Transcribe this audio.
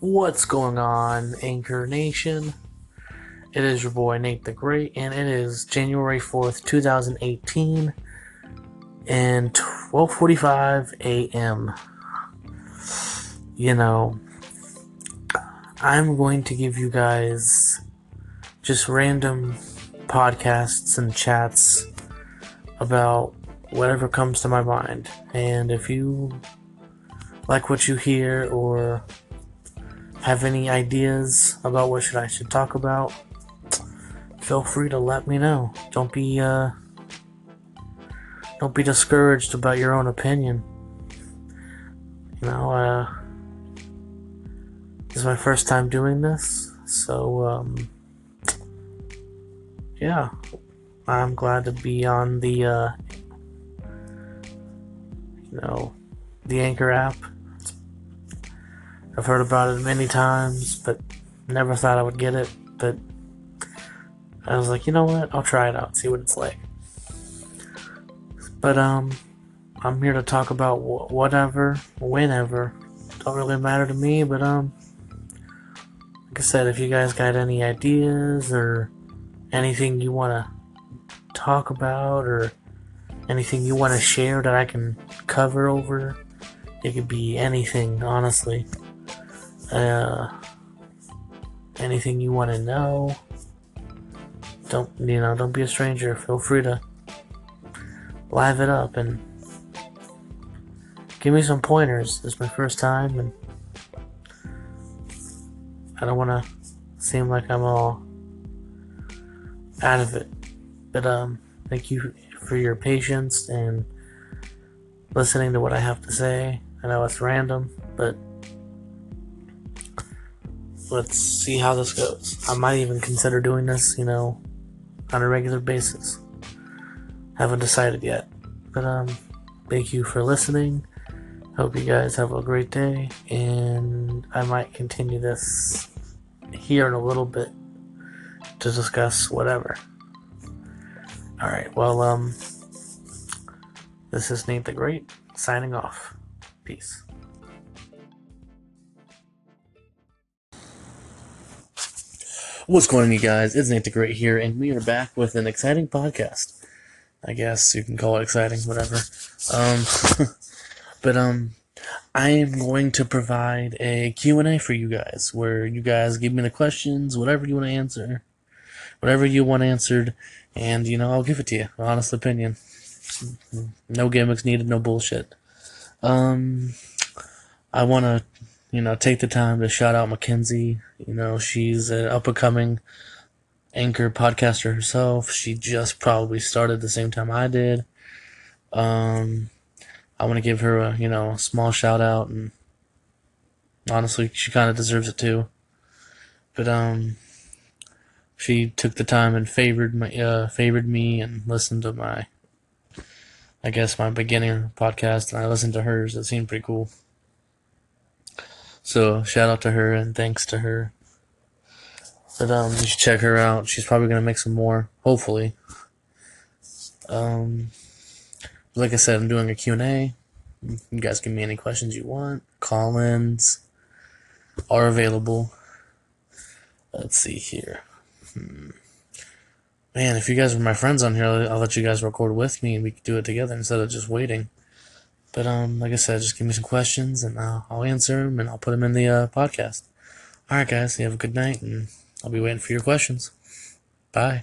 What's going on, Anchor Nation? It is your boy Nate the Great, and it is January 4th, 2018, and 12:45 a.m. You know, I'm going to give you guys just random podcasts and chats about whatever comes to my mind. And if you like what you hear or have any ideas about what should I should talk about, feel free to let me know. Don't be uh don't be discouraged about your own opinion. You know, uh this is my first time doing this, so um yeah. I'm glad to be on the uh you know the Anchor app. I've heard about it many times, but never thought I would get it. But I was like, you know what? I'll try it out, see what it's like. But um, I'm here to talk about wh- whatever, whenever. Don't really matter to me. But um, like I said, if you guys got any ideas or anything you want to talk about or anything you want to share that I can cover over, it could be anything, honestly. Uh, anything you want to know. Don't you know? Don't be a stranger. Feel free to live it up and give me some pointers. This is my first time, and I don't want to seem like I'm all out of it. But um, thank you for your patience and listening to what I have to say. I know it's random, but let's see how this goes. I might even consider doing this, you know, on a regular basis. Haven't decided yet. But um thank you for listening. Hope you guys have a great day and I might continue this here in a little bit to discuss whatever. Alright, well um this is Nate the Great signing off. Peace. What's going on, you guys? It's Nate the Great here, and we are back with an exciting podcast. I guess you can call it exciting, whatever. Um, but um, I am going to provide a Q and A for you guys, where you guys give me the questions, whatever you want to answer, whatever you want answered, and you know I'll give it to you. Honest opinion. No gimmicks needed, no bullshit. Um, I want to you know, take the time to shout out Mackenzie. You know, she's an up and coming anchor podcaster herself. She just probably started the same time I did. Um, I want to give her a, you know, a small shout out and honestly, she kind of deserves it too. But, um, she took the time and favored my, uh, favored me and listened to my, I guess my beginner podcast and I listened to hers. It seemed pretty cool. So shout out to her and thanks to her. But um, you should check her out. She's probably gonna make some more, hopefully. Um, like I said, I'm doing a Q and A. You guys give me any questions you want. Call-ins are available. Let's see here. Hmm. Man, if you guys were my friends on here, I'll let you guys record with me and we could do it together instead of just waiting. But um, like I said, just give me some questions and I'll, I'll answer them and I'll put them in the uh, podcast. All right, guys, you have a good night and I'll be waiting for your questions. Bye.